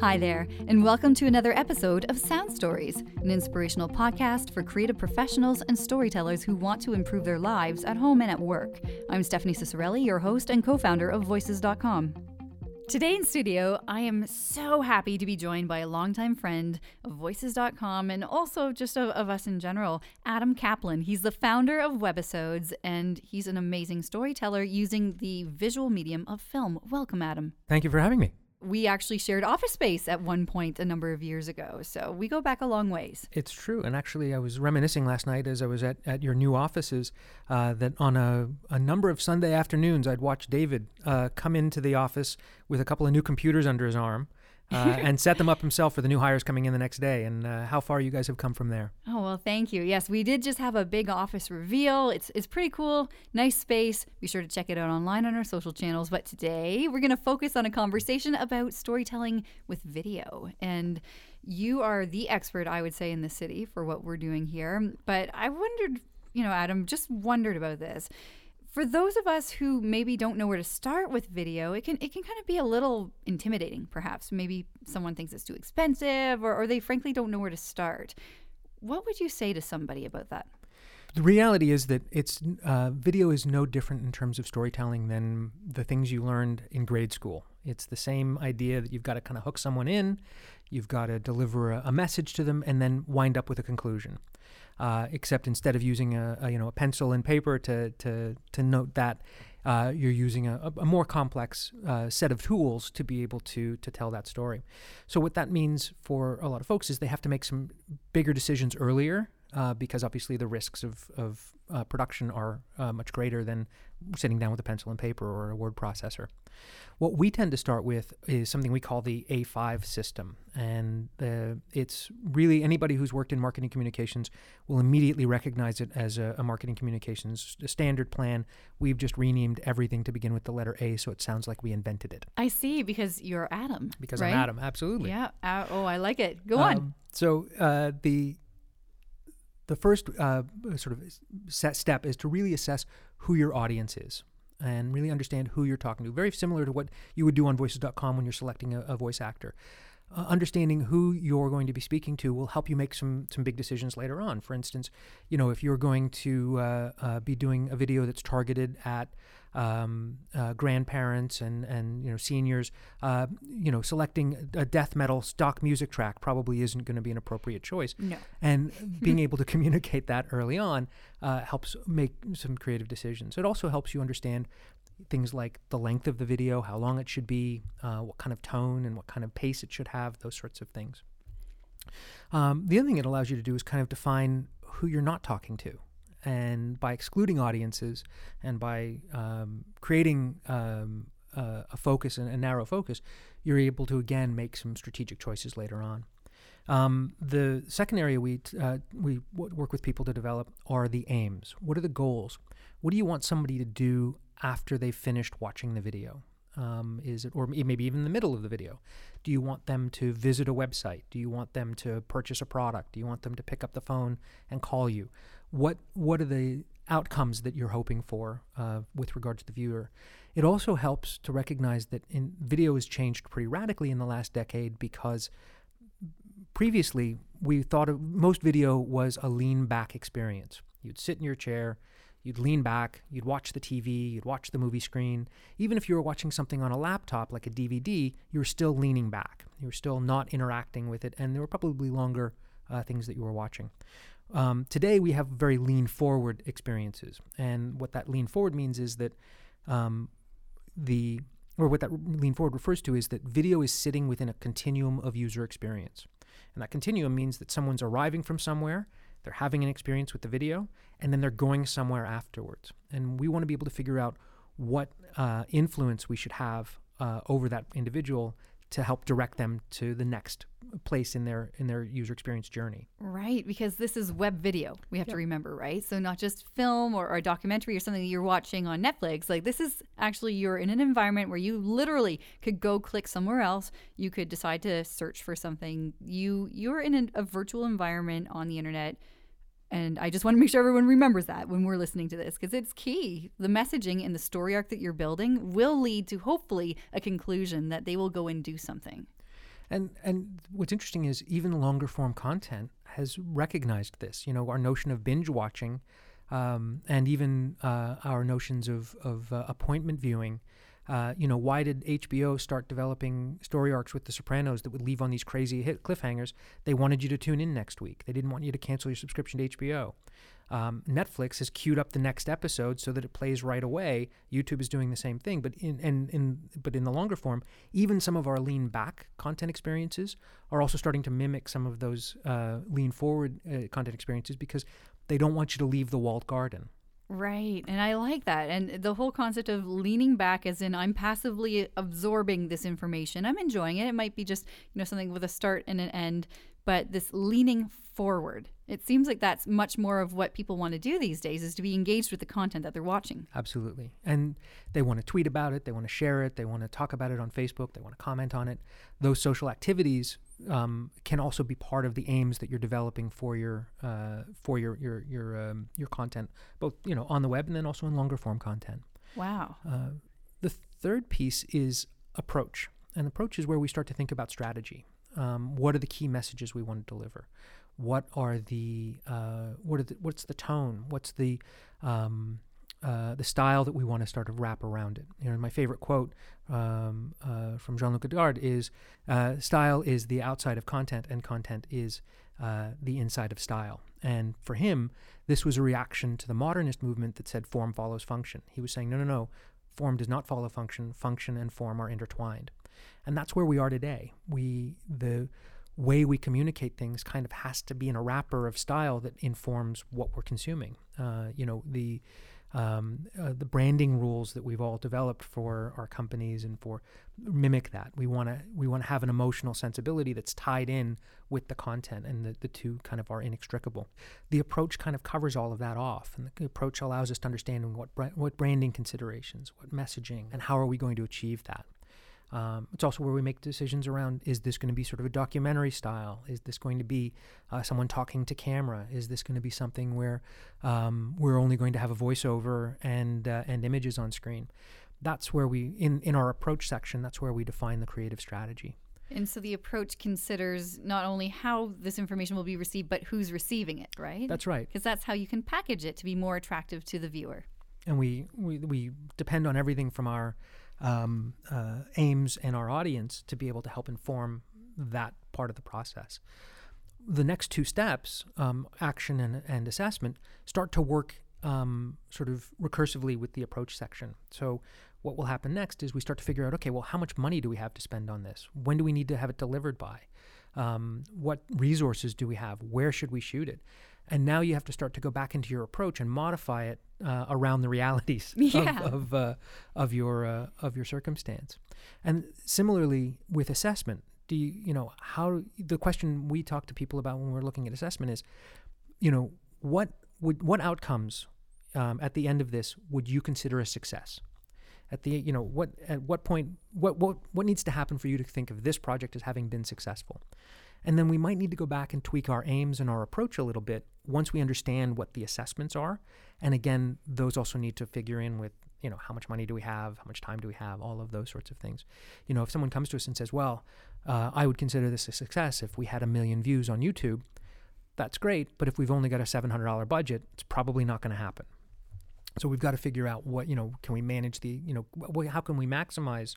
Hi there, and welcome to another episode of Sound Stories, an inspirational podcast for creative professionals and storytellers who want to improve their lives at home and at work. I'm Stephanie Ciccarelli, your host and co founder of Voices.com. Today in studio, I am so happy to be joined by a longtime friend of Voices.com and also just of, of, us in general, Adam Kaplan. He's the founder of Webisodes and he's an amazing storyteller using the visual medium of film. Welcome, Adam. Thank you for having me we actually shared office space at one point a number of years ago. So we go back a long ways. It's true. And actually, I was reminiscing last night as I was at, at your new offices uh, that on a, a number of Sunday afternoons, I'd watch David uh, come into the office with a couple of new computers under his arm uh, and set them up himself for the new hires coming in the next day. And uh, how far you guys have come from there? Oh well, thank you. Yes, we did just have a big office reveal. It's it's pretty cool, nice space. Be sure to check it out online on our social channels. But today we're going to focus on a conversation about storytelling with video and. You are the expert, I would say, in the city for what we're doing here. But I wondered, you know, Adam, just wondered about this for those of us who maybe don't know where to start with video, it can it can kind of be a little intimidating, perhaps. Maybe someone thinks it's too expensive, or, or they frankly don't know where to start. What would you say to somebody about that? The reality is that it's uh, video is no different in terms of storytelling than the things you learned in grade school. It's the same idea that you've got to kind of hook someone in, you've got to deliver a, a message to them, and then wind up with a conclusion uh, except instead of using a, a, you know a pencil and paper to to to note that. Uh, you're using a, a more complex uh, set of tools to be able to to tell that story. So what that means for a lot of folks is they have to make some bigger decisions earlier uh, because obviously the risks of, of uh, production are uh, much greater than sitting down with a pencil and paper or a word processor. What we tend to start with is something we call the A5 system. And it's really anybody who's worked in marketing communications will immediately recognize it as a, a marketing communications standard plan. We've just renamed everything to begin with the letter A so it sounds like we invented it. I see, because you're Adam. Because right? I'm Adam, absolutely. Yeah. Uh, oh, I like it. Go um, on. So uh, the the first uh, sort of step is to really assess who your audience is and really understand who you're talking to. Very similar to what you would do on voices.com when you're selecting a, a voice actor. Uh, understanding who you're going to be speaking to will help you make some some big decisions later on. For instance, you know if you're going to uh, uh, be doing a video that's targeted at um, uh, grandparents and and you know seniors, uh, you know selecting a death metal stock music track probably isn't going to be an appropriate choice. No. And being able to communicate that early on uh, helps make some creative decisions. It also helps you understand things like the length of the video, how long it should be, uh, what kind of tone and what kind of pace it should have, those sorts of things. Um, the other thing it allows you to do is kind of define who you're not talking to and by excluding audiences and by um, creating um, uh, a focus and a narrow focus, you're able to again make some strategic choices later on. Um, the second area we uh, we work with people to develop are the aims. What are the goals? What do you want somebody to do after they've finished watching the video? Um, is it, or maybe even in the middle of the video? Do you want them to visit a website? Do you want them to purchase a product? Do you want them to pick up the phone and call you? what what are the outcomes that you're hoping for uh, with regard to the viewer. It also helps to recognize that in, video has changed pretty radically in the last decade because previously we thought of most video was a lean back experience. You'd sit in your chair, you'd lean back, you'd watch the TV, you'd watch the movie screen. Even if you were watching something on a laptop like a DVD, you were still leaning back. You were still not interacting with it, and there were probably longer uh, things that you were watching. Um, today we have very lean forward experiences, and what that lean forward means is that um, the or what that lean forward refers to is that video is sitting within a continuum of user experience, and that continuum means that someone's arriving from somewhere, they're having an experience with the video, and then they're going somewhere afterwards, and we want to be able to figure out what uh, influence we should have uh, over that individual to help direct them to the next place in their in their user experience journey. Right, because this is web video. We have yep. to remember, right? So not just film or, or, a documentary or something that you're watching on Netflix. Like this is actually you're in an environment where you literally could go click somewhere else. You could decide to search for something. You you're in an, a virtual environment on the internet and I just want to make sure everyone remembers that when we're listening to this because it's key. The messaging and the story arc that you're building will lead to hopefully a conclusion that they will go and do something. And and what's interesting is even longer form content has recognized this. You know, our notion of binge watching, um, and even uh, our notions of of uh, appointment viewing. Uh, you know, why did HBO start developing story arcs with The Sopranos that would leave on these crazy hit cliffhangers? They wanted you to tune in next week. They didn't want you to cancel your subscription to HBO. Um, Netflix has queued up the next episode so that it plays right away. YouTube is doing the same thing, but in, in, in but in the longer form, even some of our lean back content experiences are also starting to mimic some of those uh, lean forward uh, content experiences because they don't want you to leave the walled garden. Right. And I like that. And the whole concept of leaning back as in I'm passively absorbing this information. I'm enjoying it. It might be just, you know, something with a start and an end, but this leaning forward. It seems like that's much more of what people want to do these days is to be engaged with the content that they're watching. Absolutely. And they want to tweet about it, they want to share it, they want to talk about it on Facebook, they want to comment on it. Those social activities um, can also be part of the aims that you're developing for your uh, for your your your um, your content, both you know on the web and then also in longer form content. Wow. Uh, the third piece is approach, and approach is where we start to think about strategy. Um, what are the key messages we want to deliver? what are the uh, what are the, what's the tone? What's the um, uh, the style that we want to start to wrap around it. You know, my favorite quote um, uh, from Jean-Luc Godard is, uh, "Style is the outside of content, and content is uh, the inside of style." And for him, this was a reaction to the modernist movement that said form follows function. He was saying, "No, no, no, form does not follow function. Function and form are intertwined," and that's where we are today. We the way we communicate things kind of has to be in a wrapper of style that informs what we're consuming. Uh, you know, the um, uh, the branding rules that we've all developed for our companies and for mimic that. We want to we want to have an emotional sensibility that's tied in with the content, and the, the two kind of are inextricable. The approach kind of covers all of that off, and the approach allows us to understand what what branding considerations, what messaging, and how are we going to achieve that. Um, it's also where we make decisions around is this going to be sort of a documentary style? Is this going to be uh, someone talking to camera? Is this going to be something where um, we're only going to have a voiceover and uh, and images on screen? That's where we in in our approach section. That's where we define the creative strategy. And so the approach considers not only how this information will be received, but who's receiving it, right? That's right. Because that's how you can package it to be more attractive to the viewer. And we we, we depend on everything from our um, uh, aims and our audience to be able to help inform that part of the process. The next two steps, um, action and, and assessment, start to work um, sort of recursively with the approach section. So, what will happen next is we start to figure out okay, well, how much money do we have to spend on this? When do we need to have it delivered by? Um, what resources do we have? Where should we shoot it? And now you have to start to go back into your approach and modify it uh, around the realities yeah. of of, uh, of your uh, of your circumstance. And similarly with assessment, do you you know how the question we talk to people about when we're looking at assessment is, you know, what would what outcomes um, at the end of this would you consider a success? At the you know what at what point what what what needs to happen for you to think of this project as having been successful? And then we might need to go back and tweak our aims and our approach a little bit once we understand what the assessments are. And again, those also need to figure in with, you know, how much money do we have? How much time do we have? All of those sorts of things. You know, if someone comes to us and says, well, uh, I would consider this a success if we had a million views on YouTube, that's great. But if we've only got a $700 budget, it's probably not going to happen. So we've got to figure out what, you know, can we manage the, you know, how can we maximize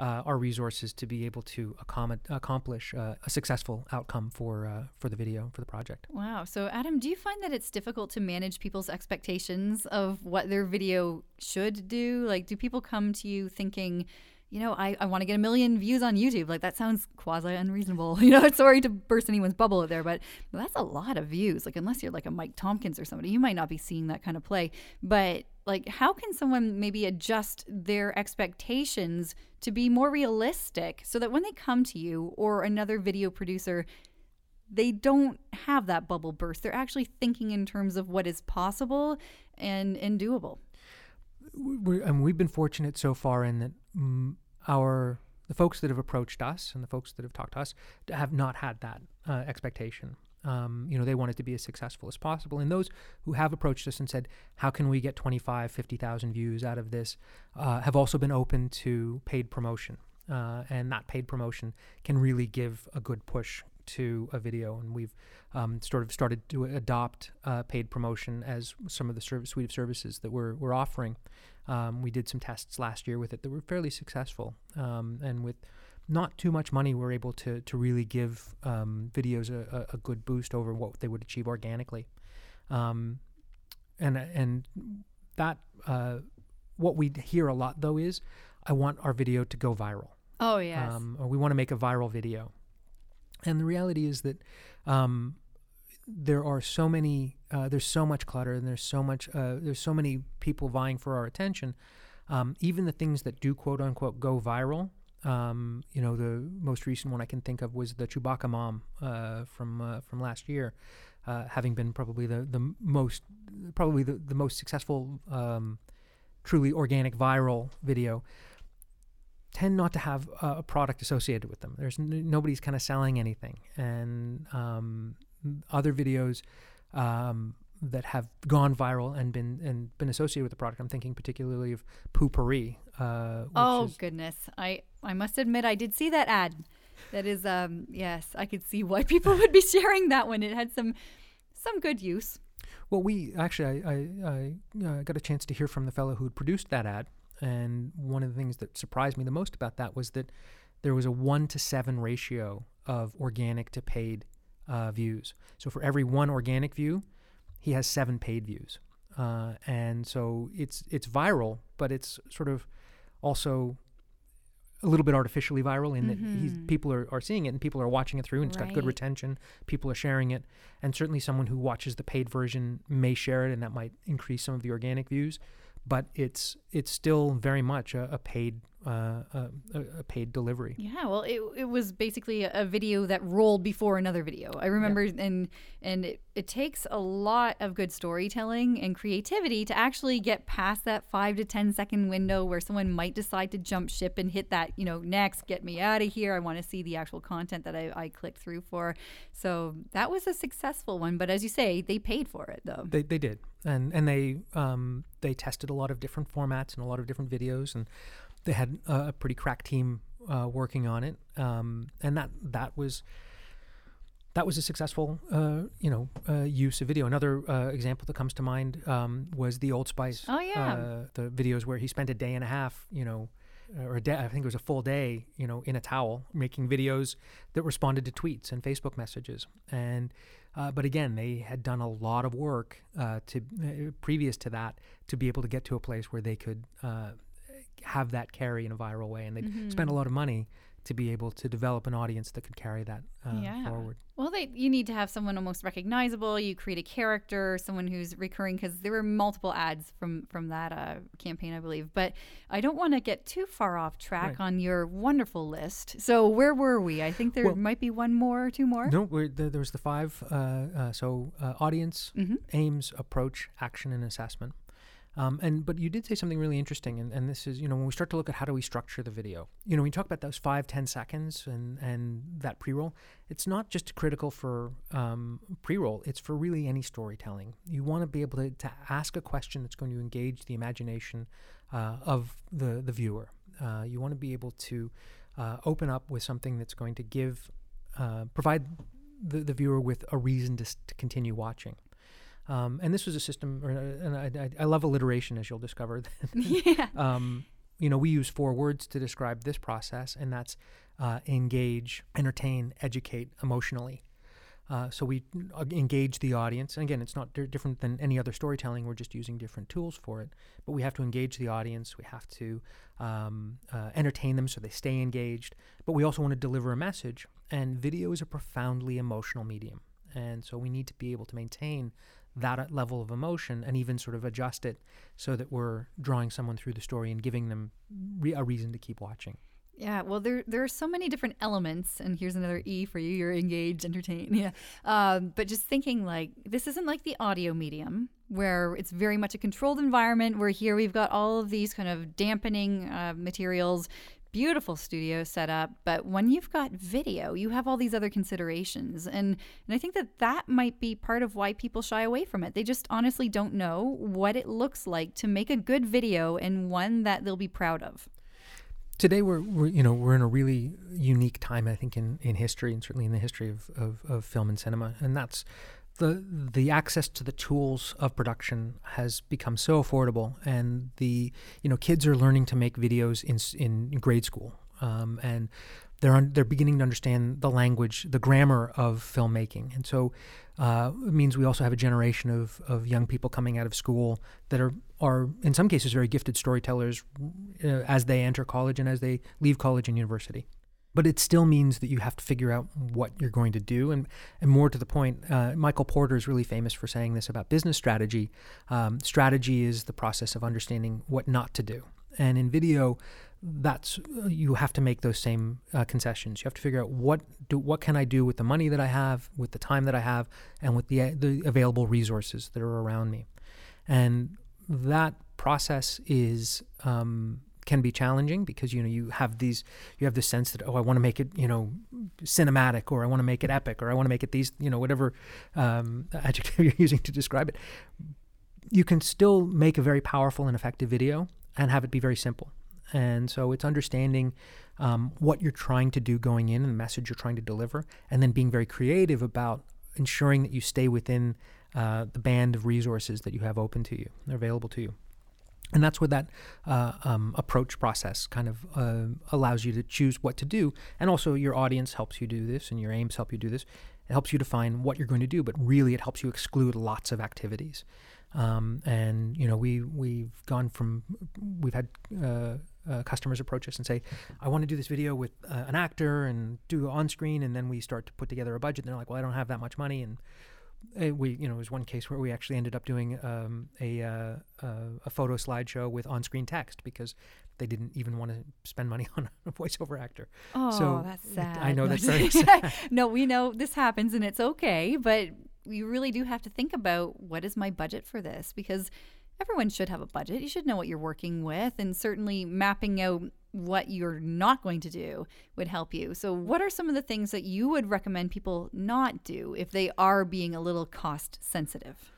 uh, our resources to be able to accom- accomplish uh, a successful outcome for uh, for the video for the project. Wow. So Adam, do you find that it's difficult to manage people's expectations of what their video should do? Like, do people come to you thinking? You know, I, I want to get a million views on YouTube. Like that sounds quasi unreasonable. You know, sorry to burst anyone's bubble there, but that's a lot of views. Like unless you're like a Mike Tompkins or somebody, you might not be seeing that kind of play. But like how can someone maybe adjust their expectations to be more realistic so that when they come to you or another video producer, they don't have that bubble burst. They're actually thinking in terms of what is possible and, and doable. we and we've been fortunate so far in that mm, our the folks that have approached us and the folks that have talked to us have not had that uh, expectation. Um, you know, they want it to be as successful as possible. And those who have approached us and said, how can we get 25, 50,000 views out of this, uh, have also been open to paid promotion. uh, and that paid promotion can really give a good push to a video. And we've um, sort of started to adopt uh, paid promotion as some of the service, suite of services that we're, we're offering. Um, we did some tests last year with it that were fairly successful. Um, and with not too much money, we're able to, to really give um, videos a, a, good boost over what they would achieve organically. Um, and, and that, uh, what we hear a lot though is, I want our video to go viral. Oh, yes. Um, or we want to make a viral video. And the reality is that um, there are so many, uh, there's so much clutter, and there's so much, uh, there's so many people vying for our attention. Um, even the things that do quote unquote go viral. Um, you know, the most recent one I can think of was the Chewbacca mom uh, from uh, from last year, uh, having been probably the the most probably the, the most successful um, truly organic viral video tend not to have a product associated with them. There's n- nobody's kind of selling anything, and um, other videos um, that have gone viral and been and been associated with the product. I'm thinking particularly of Poo-Pourri. Uh, oh goodness, I I must admit I did see that ad. That is, um, yes, I could see why people would be sharing that one. It had some some good use. Well, we actually I I, I uh, got a chance to hear from the fellow who produced that ad and one of the things that surprised me the most about that was that there was a one to seven ratio of organic to paid uh, views. So for every one organic view, he has seven paid views. Uh, and so it's it's viral, but it's sort of also a little bit artificially viral in mm-hmm. that he's, people are, are seeing it and people are watching it through and it's right. got good retention. People are sharing it. And certainly someone who watches the paid version may share it and that might increase some of the organic views but it's it's still very much a, a paid uh, a, a, paid delivery. Yeah, well, it, it was basically a video that rolled before another video. I remember, yeah. and and it, it takes a lot of good storytelling and creativity to actually get past that five to ten second window where someone might decide to jump ship and hit that, you know, next, get me out of here. I want to see the actual content that I, I clicked through for. So that was a successful one. But as you say, they paid for it though. They they did, and and they um they tested a lot of different formats and a lot of different videos and they had a pretty crack team uh, working on it, um, and that that was that was a successful, uh, you know, uh, use of video. Another uh, example that comes to mind um, was the Old Spice. Oh yeah, uh, the videos where he spent a day and a half, you know, or a day. I think it was a full day, you know, in a towel making videos that responded to tweets and Facebook messages. And uh, but again, they had done a lot of work uh, to previous to that to be able to get to a place where they could have that carry in a viral way, and they mm-hmm. spend a lot of money to be able to develop an audience that could carry that uh, yeah. forward. Well, they you need to have someone almost recognizable. You create a character, someone who's recurring, because there were multiple ads from from that uh, campaign, I believe. But I don't want to get too far off track right. on your wonderful list. So where were we? I think there well, might be one more or two more. No, the, there was the five. Uh, uh so uh, audience, mm-hmm. aims, approach, action, and assessment. Um, and but you did say something really interesting, and, and this is you know when we start to look at how do we structure the video, you know when you talk about those five ten seconds and and that pre roll, it's not just critical for um, pre roll; it's for really any storytelling. You want to be able to, to ask a question that's going to engage the imagination uh, of the the viewer. Uh, you want to be able to uh, open up with something that's going to give uh, provide the, the viewer with a reason to, to continue watching. Um, and this was a system, or, uh, and I, I, I, love alliteration, as you'll discover. yeah. Um, you know, we use four words to describe this process, and that's uh, engage, entertain, educate, emotionally. Uh, so we uh, engage the audience. And again, it's not d- different than any other storytelling. We're just using different tools for it. But we have to engage the audience. We have to um, uh, entertain them so they stay engaged. But we also want to deliver a message. And video is a profoundly emotional medium. And so we need to be able to maintain that level of emotion and even sort of adjust it so that we're drawing someone through the story and giving them re- a reason to keep watching. Yeah, well, there there are so many different elements, and here's another E for you. You're engaged, entertained. Yeah, um, but just thinking like this isn't like the audio medium where it's very much a controlled environment. Where here we've got all of these kind of dampening uh, materials, beautiful studio set up but when you've got video you have all these other considerations. And and i think that that might be part of why people shy away from it. They just honestly don't know what it looks like to make a good video and one that they'll be proud of. Today we're, we're you know we're in a really unique time I think in, in history and certainly in the history of, of, of film and cinema. And that's the the access to the tools of production has become so affordable and the you know kids are learning to make videos in in grade school um, and they're un- they're beginning to understand the language the grammar of filmmaking. And so uh, it means we also have a generation of, of young people coming out of school that are are in some cases very gifted storytellers uh, as they enter college and as they leave college and university but it still means that you have to figure out what you're going to do. And, and more to the point, uh, Michael Porter is really famous for saying this about business strategy. Um, strategy is the process of understanding what not to do. And in video, that's you have to make those same uh, concessions. You have to figure out what do what can I do with the money that I have, with the time that I have, and with the the available resources that are around me. And that process is um, can be challenging because you know you have these you have the sense that oh I want to make it you know cinematic or I want to make it epic or I want to make it these you know whatever um, adjective you're using to describe it. You can still make a very powerful and effective video and have it be very simple. And so it's understanding um, what you're trying to do going in and the message you're trying to deliver, and then being very creative about ensuring that you stay within uh, the band of resources that you have open to you, They're available to you. And that's where that uh, um, approach process kind of uh, allows you to choose what to do. And also, your audience helps you do this, and your aims help you do this. It helps you define what you're going to do, but really, it helps you exclude lots of activities. Um, and you know, we we've gone from we've had uh, uh, customers approach us and say, "I want to do this video with uh, an actor and do on screen," and then we start to put together a budget. And they're like, "Well, I don't have that much money," and we you know, it was one case where we actually ended up doing um, a uh, uh, a photo slideshow with on-screen text because they didn't even want to spend money on a voiceover actor. Oh, so that's sad. I know that's very sad. no, we know this happens and it's okay, but you really do have to think about what is my budget for this because everyone should have a budget. You should know what you're working with, and certainly mapping out what you're not going to do would help you. So, what are some of the things that you would recommend people not do if they are being a little cost sensitive?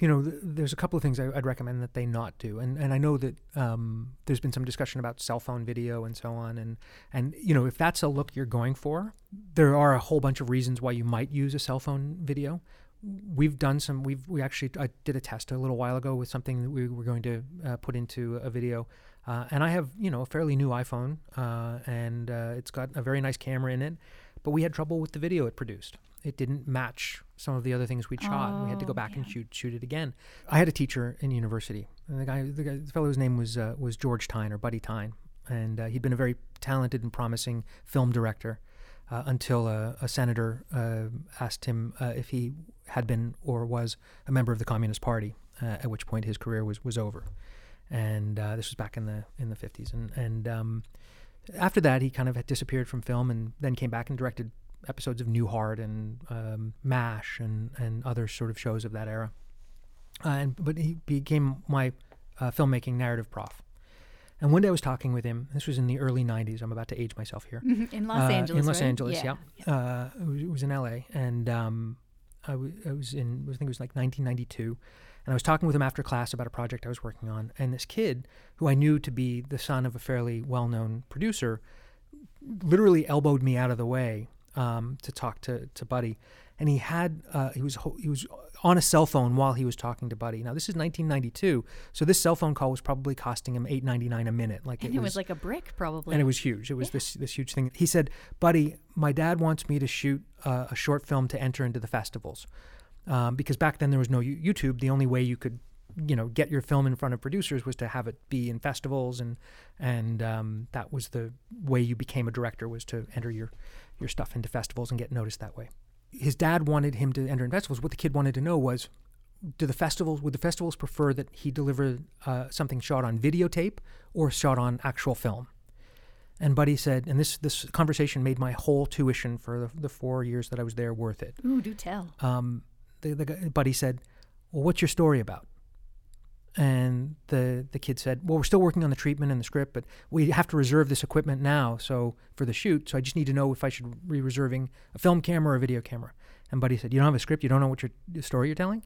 You know, th- there's a couple of things I, would recommend that they not do, and and I know that um, there's been some discussion about cell phone video and so on, and and you know if that's a look you're going for, there are a whole bunch of reasons why you might use a cell phone video we've done some we've we actually I did a test a little while ago with something that we were going to uh, put into a video uh, and I have you know a fairly new iPhone uh, and uh, it's got a very nice camera in it but we had trouble with the video it produced it didn't match some of the other things we'd shot we had to go oh, back yeah. and shoot shoot it again I had a teacher in university and the guy the, guy, the fellow's name was uh, was George Tyne or Buddy Tyne and uh, he'd been a very talented and promising film director uh, until a, a senator uh, asked him uh, if he had been or was a member of the Communist Party, uh, at which point his career was, was over. And uh, this was back in the in the 50s. And, and um, after that, he kind of had disappeared from film and then came back and directed episodes of Newhart and um, MASH and, and other sort of shows of that era. and But he became my filmmaking narrative prof. And one day I was talking with him. This was in the early '90s. I'm about to age myself here. Mm-hmm. In Los uh, Angeles. In Los right? Angeles, yeah. yeah. Uh, it, was, it, was, in L.A. and um, I, w- I was in. I think it was like 1992, and I was talking with him after class about a project I was working on. And this kid, who I knew to be the son of a fairly well-known producer, literally elbowed me out of the way um, to talk to to Buddy. And he had uh, he was he was on a cell phone while he was talking to Buddy. Now this is 1992, so this cell phone call was probably costing him 8.99 a minute. Like and it, was, was, like a brick, probably. And it was huge. It was yeah. this this huge thing. He said, "Buddy, my dad wants me to shoot uh, a short film to enter into the festivals." Um, because back then there was no YouTube. The only way you could, you know, get your film in front of producers was to have it be in festivals, and and um, that was the way you became a director was to enter your your stuff into festivals and get noticed that way his dad wanted him to enter in festivals. What the kid wanted to know was, do the festivals would the festivals prefer that he deliver uh, something shot on videotape or shot on actual film? And Buddy said, and this this conversation made my whole tuition for the, the four years that I was there worth it. Ooh, do tell. Um, the, the Buddy said, "Well, what's your story about?" And the the kid said, "Well, we're still working on the treatment and the script, but we have to reserve this equipment now, so for the shoot. So I just need to know if I should be reserving a film camera or a video camera." And Buddy said, "You don't have a script. You don't know what your story you're telling."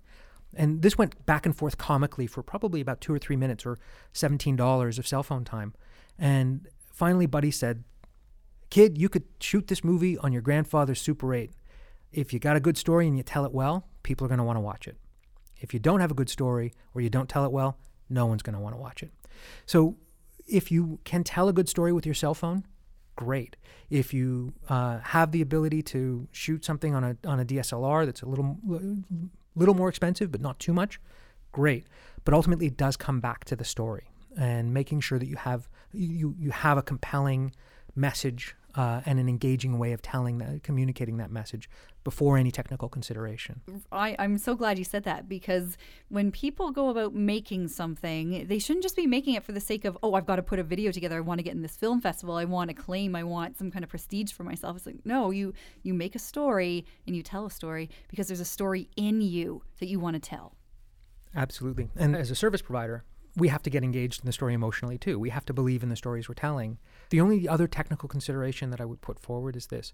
And this went back and forth comically for probably about two or three minutes, or seventeen dollars of cell phone time. And finally, Buddy said, Kid, you could shoot this movie on your grandfather's Super 8. If you got a good story and you tell it well, people are going to want to watch it. If you don't have a good story or you don't tell it well, no one's going to want to watch it. So if you can tell a good story with your cell phone, great. If you uh, have the ability to shoot something on a on a DSLR that's a little little more expensive but not too much, great. But ultimately, it does come back to the story and making sure that you have you you have a compelling message uh, and an engaging way of telling that, communicating that message before any technical consideration. I, I'm so glad you said that because when people go about making something, they shouldn't just be making it for the sake of, oh, I've got to put a video together. I want to get in this film festival. I want to claim. I want some kind of prestige for myself. It's like, no, you you make a story and you tell a story because there's a story in you that you want to tell. Absolutely. And as a service provider, we have to get engaged in the story emotionally too. We have to believe in the stories we're telling. The only other technical consideration that I would put forward is this,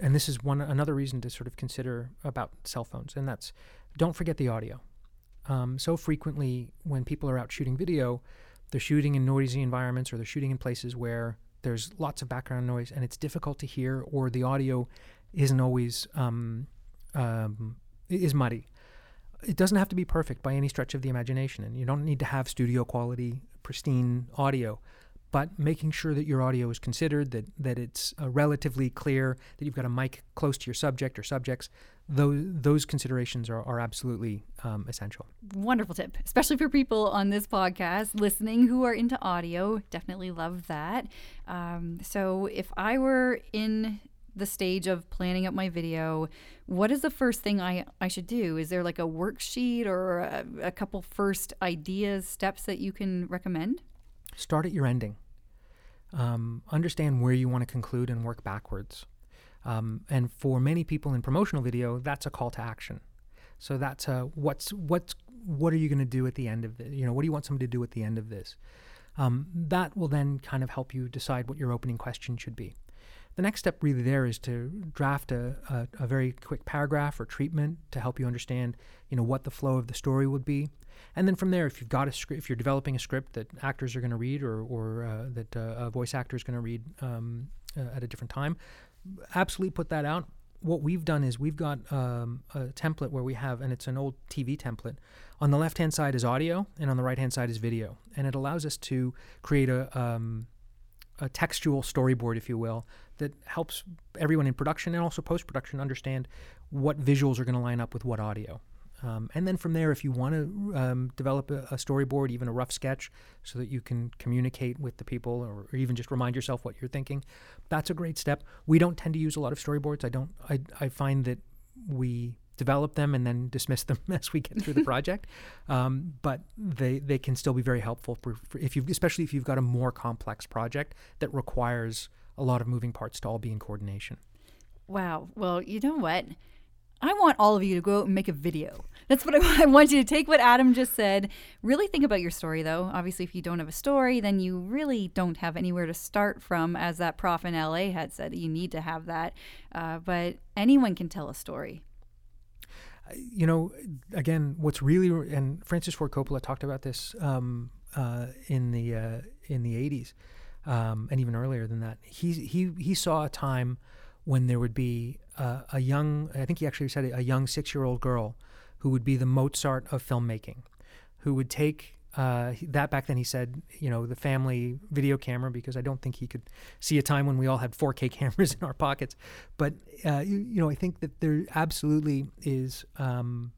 and this is one another reason to sort of consider about cell phones, and that's don't forget the audio. Um, so frequently, when people are out shooting video, they're shooting in noisy environments or they're shooting in places where there's lots of background noise and it's difficult to hear, or the audio isn't always um, um, is muddy it doesn't have to be perfect by any stretch of the imagination, and you don't need to have studio quality, pristine audio. But making sure that your audio is considered, that that it's uh, relatively clear, that you've got a mic close to your subject or subjects, those those considerations are, are absolutely um, essential. Wonderful tip, especially for people on this podcast listening who are into audio. Definitely love that. Um, so if I were in the stage of planning up my video, what is the first thing I, I should do? Is there like a worksheet or a, a couple first ideas, steps that you can recommend? Start at your ending. Um, understand where you want to conclude and work backwards. Um, and for many people in promotional video, that's a call to action. So that's a, what's what's what are you going to do at the end of this? You know, what do you want somebody to do at the end of this? Um, that will then kind of help you decide what your opening question should be. The next step really there is to draft a, a, a, very quick paragraph or treatment to help you understand, you know, what the flow of the story would be. And then from there, if you've got a script, if you're developing a script that actors are going to read or, or uh, that uh, a voice actor is going to read um, uh, at a different time, absolutely put that out. What we've done is we've got um, a template where we have, and it's an old TV template. On the left hand side is audio, and on the right hand side is video. And it allows us to create a, um, a textual storyboard, if you will, that helps everyone in production and also post production understand what visuals are going to line up with what audio. Um, and then from there, if you want to um, develop a, a, storyboard, even a rough sketch, so that you can communicate with the people or, or, even just remind yourself what you're thinking, that's a great step. We don't tend to use a lot of storyboards. I don't. I, I find that we develop them and then dismiss them as we get through the project. Um, but they they can still be very helpful for, for if you especially if you've got a more complex project that requires a lot of moving parts to all be in coordination. Wow. Well, you know what? I want all of you to go out and make a video. That's what I, I, want you to take what Adam just said. Really think about your story, though. Obviously, if you don't have a story, then you really don't have anywhere to start from, as that prof in LA had said. You need to have that. Uh, but anyone can tell a story you know, again, what's really and Francis Ford Coppola talked about this um, uh, in the uh, in the '80s, um, and even earlier than that. He he he saw a time when there would be uh, a young, I think he actually said a young six-year-old girl who would be the Mozart of filmmaking, who would take uh, that back then he said, you know, the family video camera because I don't think he could see a time when we all had 4K cameras in our pockets. But uh, you, you, know, I think that there absolutely is um,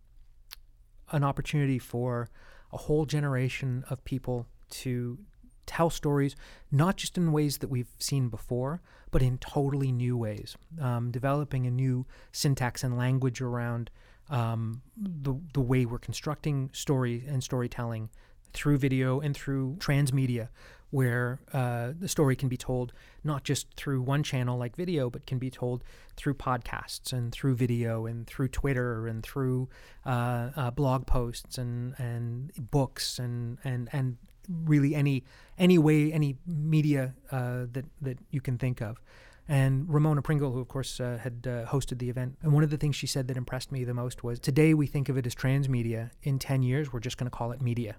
an opportunity for a whole generation of people to tell stories, not just in ways that we've seen before, but in totally new ways, um, developing a new syntax and language around um, the the way we're constructing story and storytelling through video and through transmedia, where uh, the story can be told not just through one channel like video, but can be told through podcasts and through video and through Twitter and through uh, uh, blog posts and and books and and and really any any way any media uh, that that you can think of. And Ramona Pringle, who of course uh, had uh, hosted the event, and one of the things she said that impressed me the most was today we think of it as transmedia. In 10 years, we're just going to call it media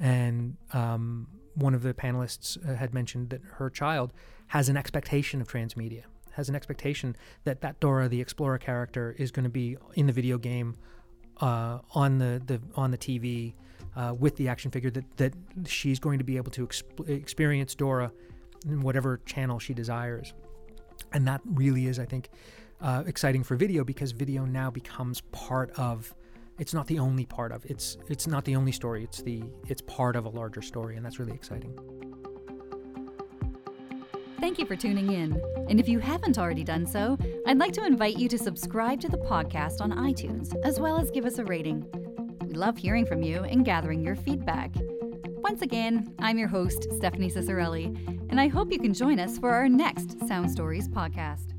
and um, one of the panelists uh, had mentioned that her child has an expectation of transmedia, has an expectation that that Dora the Explorer character is going to be in the video game, uh, on the, the on the TV, uh, with the action figure. That that she's going to be able to exp- experience Dora in whatever channel she desires, and that really is, I think, uh, exciting for video because video now becomes part of it's not the only part of it's it's not the only story it's the it's part of a larger story and that's really exciting Thank you for tuning in. And if you haven't already done so, I'd like to invite you to subscribe to the podcast on iTunes, as well as give us a rating. We love hearing from you and gathering your feedback. Once again, I'm your host, Stephanie Ciccarelli, and I hope you can join us for our next Sound Stories podcast.